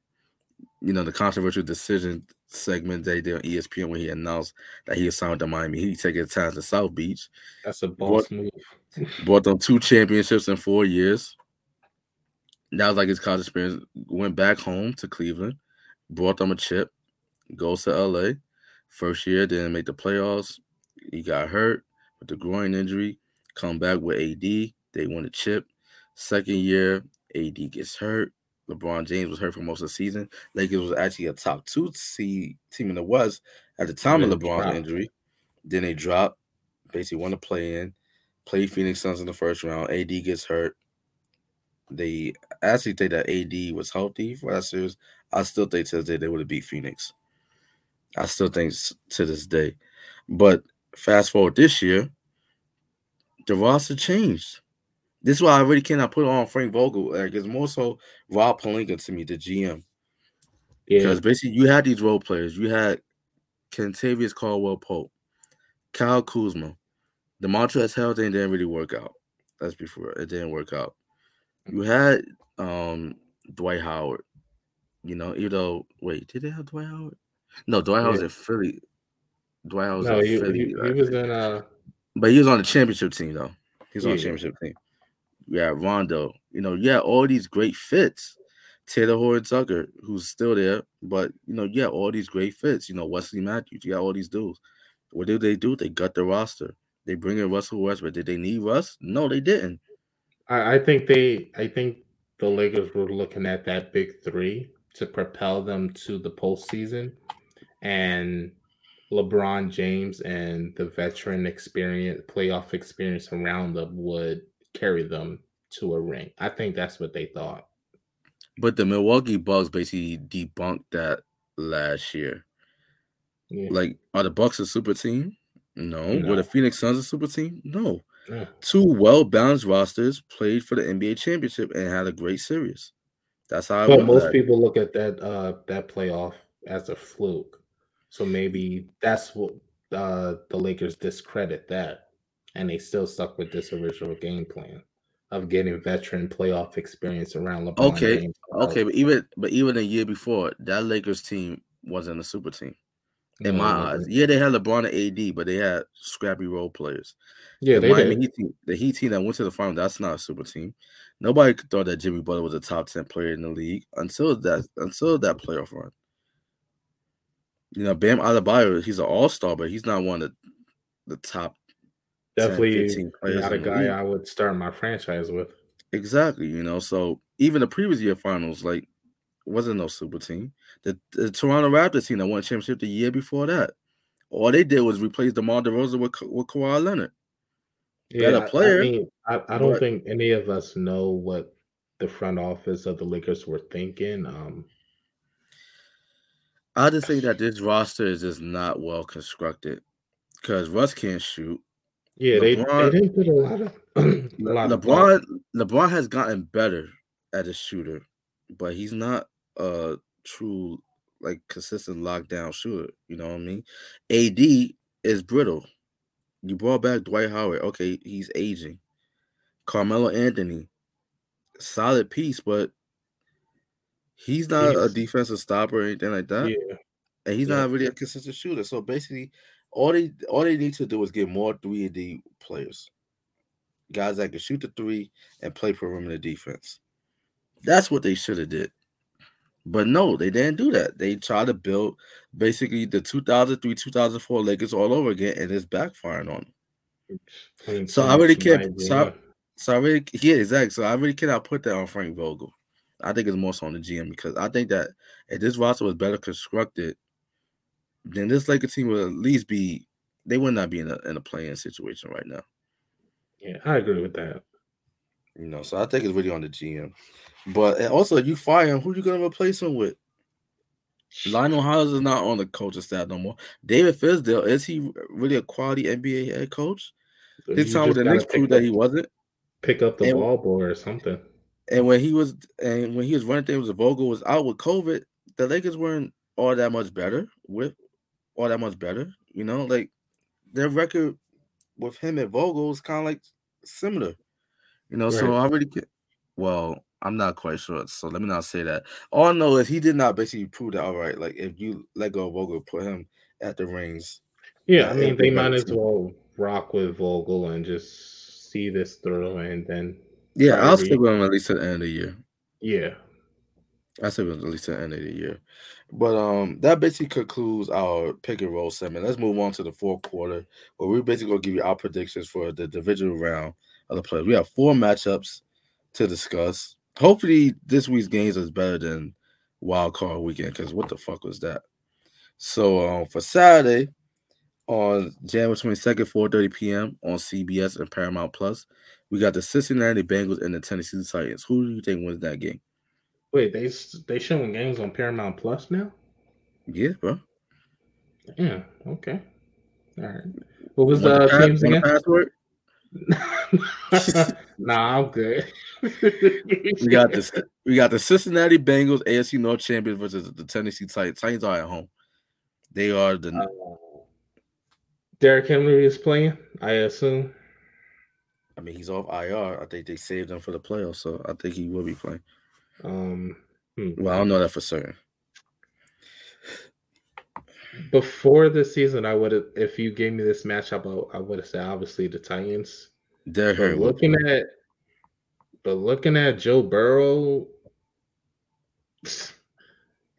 you know, the controversial decision segment they did on ESPN when he announced that he was signed to Miami. He taking time to South Beach, that's a boss move. brought them two championships in four years. That was like his college experience. Went back home to Cleveland, brought them a chip, goes to LA. First year, didn't make the playoffs. He got hurt with the groin injury. Come back with AD. They won the chip. Second year, AD gets hurt. LeBron James was hurt for most of the season. Lakers was actually a top two seed team in the West at the time of LeBron's dropped. injury. Then they dropped. Basically, want to play in. Play Phoenix Suns in the first round. AD gets hurt. They actually think that AD was healthy for that series. I still think to this day they would have beat Phoenix. I still think to this day. But fast forward this year, the roster changed. This is why I really cannot put on Frank Vogel. Like it's more so Rob Pelinka to me, the GM. Yeah, Because basically you had these role players. You had Kentavious Caldwell Pope, Kyle Kuzma. The Montrezl Harrell thing didn't really work out. That's before it didn't work out. You had um Dwight Howard. You know, even though wait, did they have Dwight Howard? No, Dwight Howard was Yeah. in Philly. Dwight Howard was no, in he, Philly. he, he was in uh But he was on the championship team though. He's was on the championship team. Yeah, Rondo. You know, yeah, all these great fits. Talen Horton Tucker, who's still there, but you know, yeah, all these great fits. You know, Wesley Matthews. You got all these dudes. What did they do? They gut the roster. They bring in Russell Westbrook. Did they need Russ? No, they didn't. I, I think they I think the Lakers were looking at that big three to propel them to the postseason and LeBron James and the veteran experience playoff experience around them would carry them to a ring. I think that's what they thought. But the Milwaukee Bucks basically debunked that last year. Yeah. Like, are the Bucks a super team? No. No. Were the Phoenix Suns a super team? No. Two well balanced rosters played for the NBA championship and had a great series. That's how I But most that. people look at that uh that playoff as a fluke. So maybe that's what uh the Lakers discredit that and they still stuck with this original game plan of getting veteran playoff experience around LeBron Okay. Okay, but even but even a year before, that Lakers team wasn't a super team. In No, my eyes. Yeah, they had LeBron and AD, but they had scrappy role players. Yeah, the they Miami did. Heat team, the Heat team that went to the final, that's not a super team. Nobody thought that Jimmy Butler was a top 10 player in the league until that until that playoff run. You know, Bam Adebayo, he's an all-star, but he's not one of the top 10, Definitely 15 players not a guy. I would start my franchise with. Exactly, you know. So even the previous year finals, like, wasn't no super team. The, the Toronto Raptors team that won a championship the year before that, all they did was replace DeMar DeRozan with with Kawhi Leonard. yeah, better player. I, mean, I, I don't but, think any of us know what the front office of the Lakers were thinking. Um, I just think that this roster is just not well constructed because Russ can't shoot. Yeah, LeBron, they, they didn't put a lot of a lot LeBron. Of LeBron has gotten better at a shooter, but he's not a true like consistent lockdown shooter. You know what I mean? AD is brittle. You brought back Dwight Howard. Okay, he's aging. Carmelo Anthony, solid piece, but he's not a defensive stopper or anything like that. Yeah. And he's yeah. not really a consistent shooter. So basically, all they all they need to do is get more three and D players, guys that can shoot the three and play perimeter defense. That's what they should have did. But no, they didn't do that. They tried to build basically the 2003 2004 Lakers all over again, and it's backfiring on them. So I really can't. So I, so I really, yeah, exactly. So I really cannot put that on Frank Vogel. I think it's more so on the GM because I think that if this roster was better constructed, then this Lakers team would at least be. They would not be in a in a playing situation right now. Yeah, I agree with that. You know, so I think it's really on the GM. But also, you fire him, who are you gonna replace him with? Lionel Hollins is not on the coaching staff no more. David Fizdale is he really a quality NBA head coach? His time with the Knicks proved that he wasn't. Pick up the and, ball boy or something. And when he was and when he was running things, Vogel was out with COVID. The Lakers weren't all that much better with all that much better. You know, like their record with him and Vogel is kind of like similar. You know, right. so I really get well, I'm not quite sure. So let me not say that. All I know is he did not basically prove that all right. Like if you let go of Vogel, put him at the rings. Yeah, I mean they might as well rock with Vogel and just see this through and then Yeah, I'll stick with him at least to the end of the year. Yeah. I said at least to the end of the year. But um that basically concludes our pick and roll segment. Let's move on to the fourth quarter where we're basically gonna give you our predictions for the divisional round of the players. We have four matchups to discuss. Hopefully, this week's games is better than Wild Card Weekend because what the fuck was that? So um, for Saturday on January 22nd, 4:30 p.m. on CBS and Paramount Plus, we got the Cincinnati Bengals and the Tennessee Titans. Who do you think wins that game? Wait, they they showing games on Paramount Plus now? Yeah, bro. Yeah. Okay. All right. What was the, the teams again? Password? nah, I'm good. we got this. We got the Cincinnati Bengals, AFC North champions versus the Tennessee Titans. Titans are at home. They are the. Uh, Derrick Henry is playing. I assume. I mean, he's off IR. I think they saved him for the playoffs, so I think he will be playing. Um. Hmm. Well, I don't know that for certain. Before the season, I would have. If you gave me this matchup, I, I would have said obviously the Titans. They're looking at but looking at Joe Burrow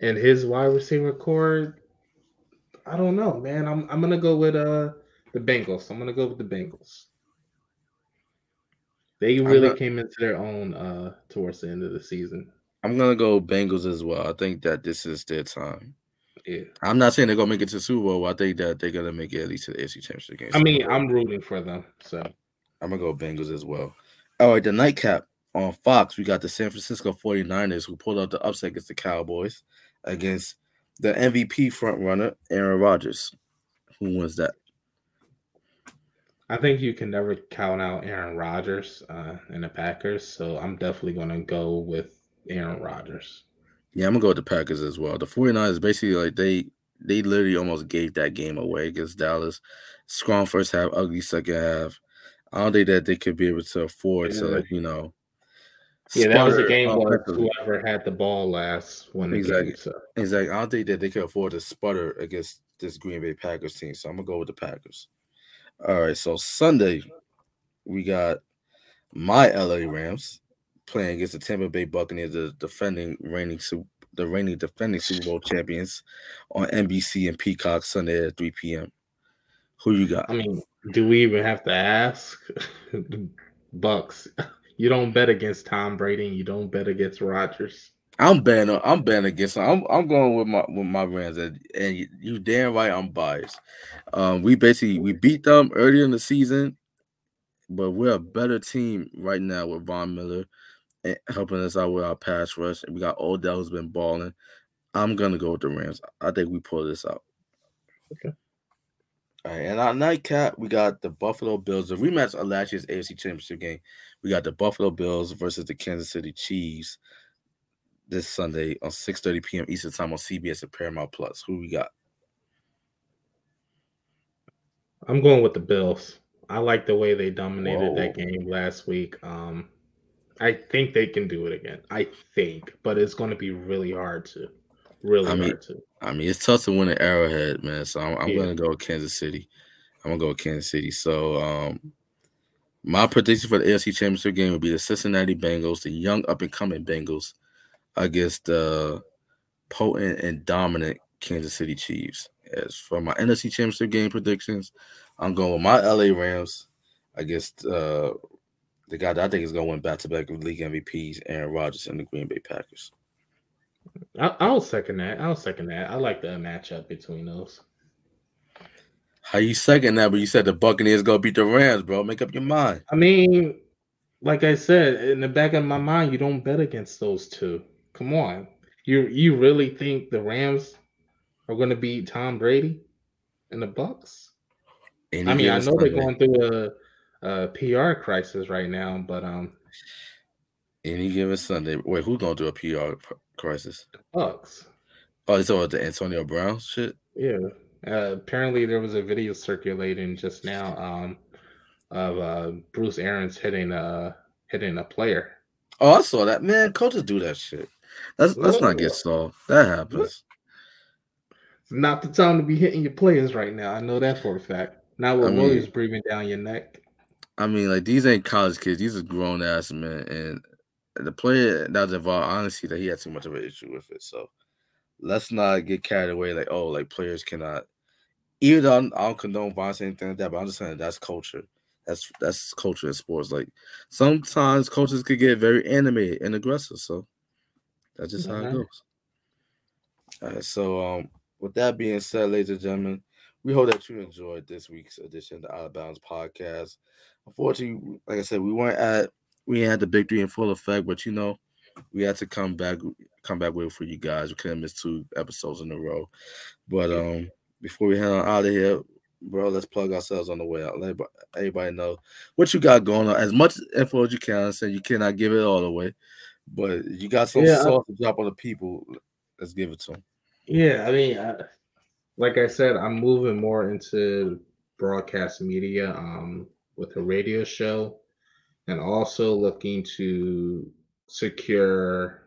and his wide receiver corps, I don't know, man. I'm I'm gonna go with uh the Bengals. I'm gonna go with the Bengals. They really not, came into their own uh towards the end of the season. I'm gonna go Bengals as well. I think that this is their time. Yeah. I'm not saying they're gonna make it to Super Bowl. I think that they're gonna make it at least to the AFC Championship game. I mean, I'm rooting for them. So I'm gonna go Bengals as well. All right, the nightcap on Fox, we got the San Francisco 49ers who pulled out the upset against the Cowboys against the MVP front runner, Aaron Rodgers. Who wins that? I think you can never count out Aaron Rodgers uh, and the Packers, so I'm definitely going to go with Aaron Rodgers. Yeah, I'm going to go with the Packers as well. The 49ers basically like they they literally almost gave that game away against Dallas. Strong first half, ugly second half. I don't think that they could be able to afford yeah. to like, you know, yeah, that was a game where whoever had the ball last won exactly. game. So. Exactly. I don't think that they can afford to sputter against this Green Bay Packers team. So I'm gonna go with the Packers. All right. So Sunday, we got my LA Rams playing against the Tampa Bay Buccaneers, the defending reigning the reigning defending Super Bowl champions on NBC and Peacock Sunday at 3 p.m. Who you got? I mean, do we even have to ask? Bucs. You don't bet against Tom Brady. You don't bet against Rodgers. I'm betting. I'm betting against. I'm. I'm going with my with my Rams, and, and you, you damn right I'm biased. Um, we basically we beat them earlier in the season, but we're a better team right now with Von Miller and helping us out with our pass rush. And we got Odell who's been balling. I'm gonna go with the Rams. I think we pull this out. Okay. All right, and our nightcap, we got the Buffalo Bills. The rematch of last year's AFC Championship game. We got the Buffalo Bills versus the Kansas City Chiefs this Sunday on 6:30 p.m. Eastern Time on CBS and Paramount Plus. Who we got? I'm going with the Bills. I like the way they dominated Whoa. that game last week. Um, I think they can do it again. I think, but it's going to be really hard to, really I mean, hard to. I mean, it's tough to win an Arrowhead, man. So I'm, I'm Yeah. gonna go with Kansas City. I'm gonna go with Kansas City. So um, my prediction for the AFC Championship game would be the Cincinnati Bengals, the young up and coming Bengals, against the potent and dominant Kansas City Chiefs. As for my NFC Championship game predictions, I'm going with my LA Rams against uh, the guy that I think is going to win back-to-back with league MVPs, Aaron Rodgers and the Green Bay Packers. I, I'll second that. I'll second that. I like the matchup between those. How you second that? But you said the Buccaneers gonna beat the Rams, bro. Make up your mind. I mean, like I said, in the back of my mind, you don't bet against those two. Come on, you you really think the Rams are going to beat Tom Brady and the Bucs? Any I mean, I know they're going through a, a PR crisis right now, but um, Any given Sunday. Wait, who's going to do a PR crisis? Bucs, Oh, it's about the Antonio Brown shit. yeah. Uh, apparently, there was a video circulating just now um, of uh, Bruce Arians hitting a hitting a player. Oh, I saw that. Man, coaches do that shit. Let's let's not get soft. That happens. It's not the time to be hitting your players right now. I know that for a fact. Not with I mean- Williams breathing down your neck. I mean, like these ain't college kids. These are grown ass men, and the player that was involved, honestly, that he had too much of an issue with it. So let's not get carried away. Like, oh, like players cannot. Even though I don't condone violence or anything like that, but I'm just saying that's culture. That's that's culture in sports. Like sometimes coaches could get very animated and aggressive. So that's just how it Mhm. goes. All right. So um, with that being said, ladies and gentlemen, we hope that you enjoyed this week's edition of the Out of Bounds podcast. Unfortunately, like I said, we weren't at we had the big three in full effect, but you know, we had to come back come back with for you guys. We couldn't miss two episodes in a row. But um before we head on out of here, bro, let's plug ourselves on the way out. Let everybody, know what you got going on. As much info as you can. Said you cannot give it all away, but you got some Yeah, to drop on the people. Let's give it to them. Yeah, I mean, I, like I said, I'm moving more into broadcast media um, with a radio show, and also looking to secure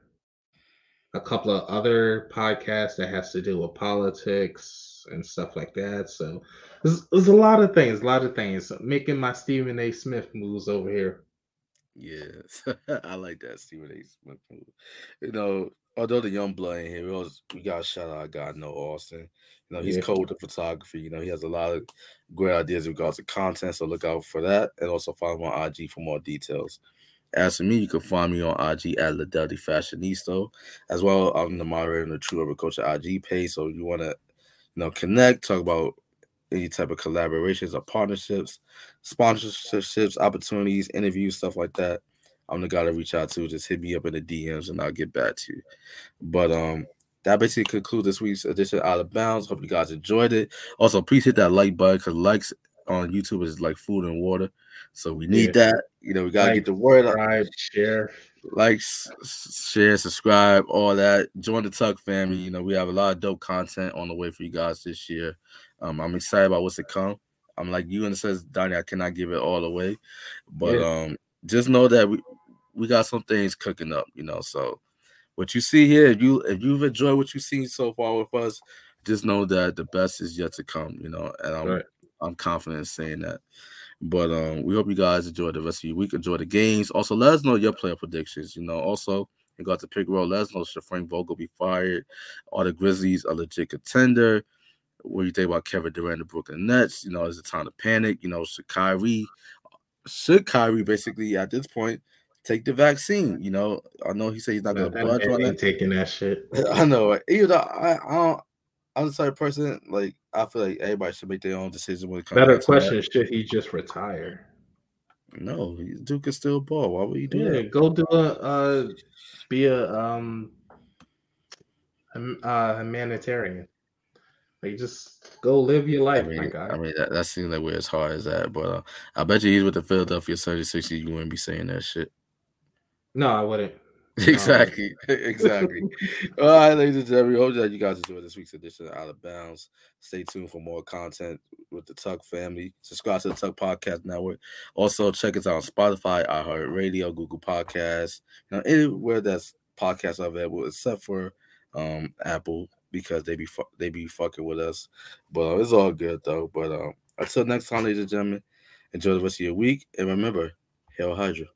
a couple of other podcasts that has to do with politics and stuff like that. So there's, there's a lot of things, a lot of things. Making my Stephen A. Smith moves over here. Yes, I like that Stephen A. Smith. You know, although the young blood in here, we, always, we got to shout out guy Noah Austin. You know, he's Yeah. with the photography. You know, he has a lot of great ideas in regards to content. So look out for that, and also follow him on IG for more details. As for me, you can find me on IG at Ladelli Fashionista, as well. I'm the moderator of the True Urban Culture IG page. So you want to, you know, connect, talk about any type of collaborations or partnerships, sponsorships, opportunities, interviews, stuff like that. I'm the guy to reach out to. Just hit me up in the DMs and I'll get back to you. But um, that basically concludes this week's edition of Out of Bounds. Hope you guys enjoyed it. Also, please hit that like button because likes on YouTube is like food and water. So we need Yeah. that. You know, we gotta Like, get the word out. Subscribe, share. Like, share, subscribe, all that. Join the Tuck family. You know, we have a lot of dope content on the way for you guys this year. Um, I'm excited about what's to come. I'm like you and says, Donnie, I cannot give it all away. But Yeah. um, just know that we we got some things cooking up, you know. So what you see here, if you if you've enjoyed what you've seen so far with us, just know that the best is yet to come, you know, and I'm Right. I'm confident in saying that. But um, we hope you guys enjoy the rest of your week, enjoy the games. Also, let us know your player predictions. You know, also you got to pick roll. Let us know should Frank Vogel be fired? Are the Grizzlies a legit contender? What do you think about Kevin Durant, the Brooklyn Nets? You know, is it time to panic? You know, should Kyrie, should Kyrie basically at this point take the vaccine? You know, I know he said he's not going to That budge man on ain't taking that shit. I know, even though I, I don't, I'm the type of person like I feel like everybody should make their own decision when it comes. Better to that. question: Should he just retire? No, Duke can still ball. Why would you do Yeah, that? go do a uh, be a um a, uh, humanitarian. Like just go live your I life, my mean, guy. I mean that, that seems like where his heart is at. But uh, I bet you he's with the Philadelphia 76ers. You wouldn't be saying that shit. No, I wouldn't. Exactly, exactly. All right, ladies and gentlemen, hope that you guys enjoyed this week's edition of Out of Bounds. Stay tuned for more content with the Tuck family. Subscribe to the Tuck Podcast Network. Also, check us out on Spotify, iHeartRadio, Google Podcasts, you know, anywhere that's podcasts available, except for um, Apple because they be fu- they be fucking with us. But uh, it's all good though. But um, until next time, ladies and gentlemen, enjoy the rest of your week, and remember, Hail Hydra.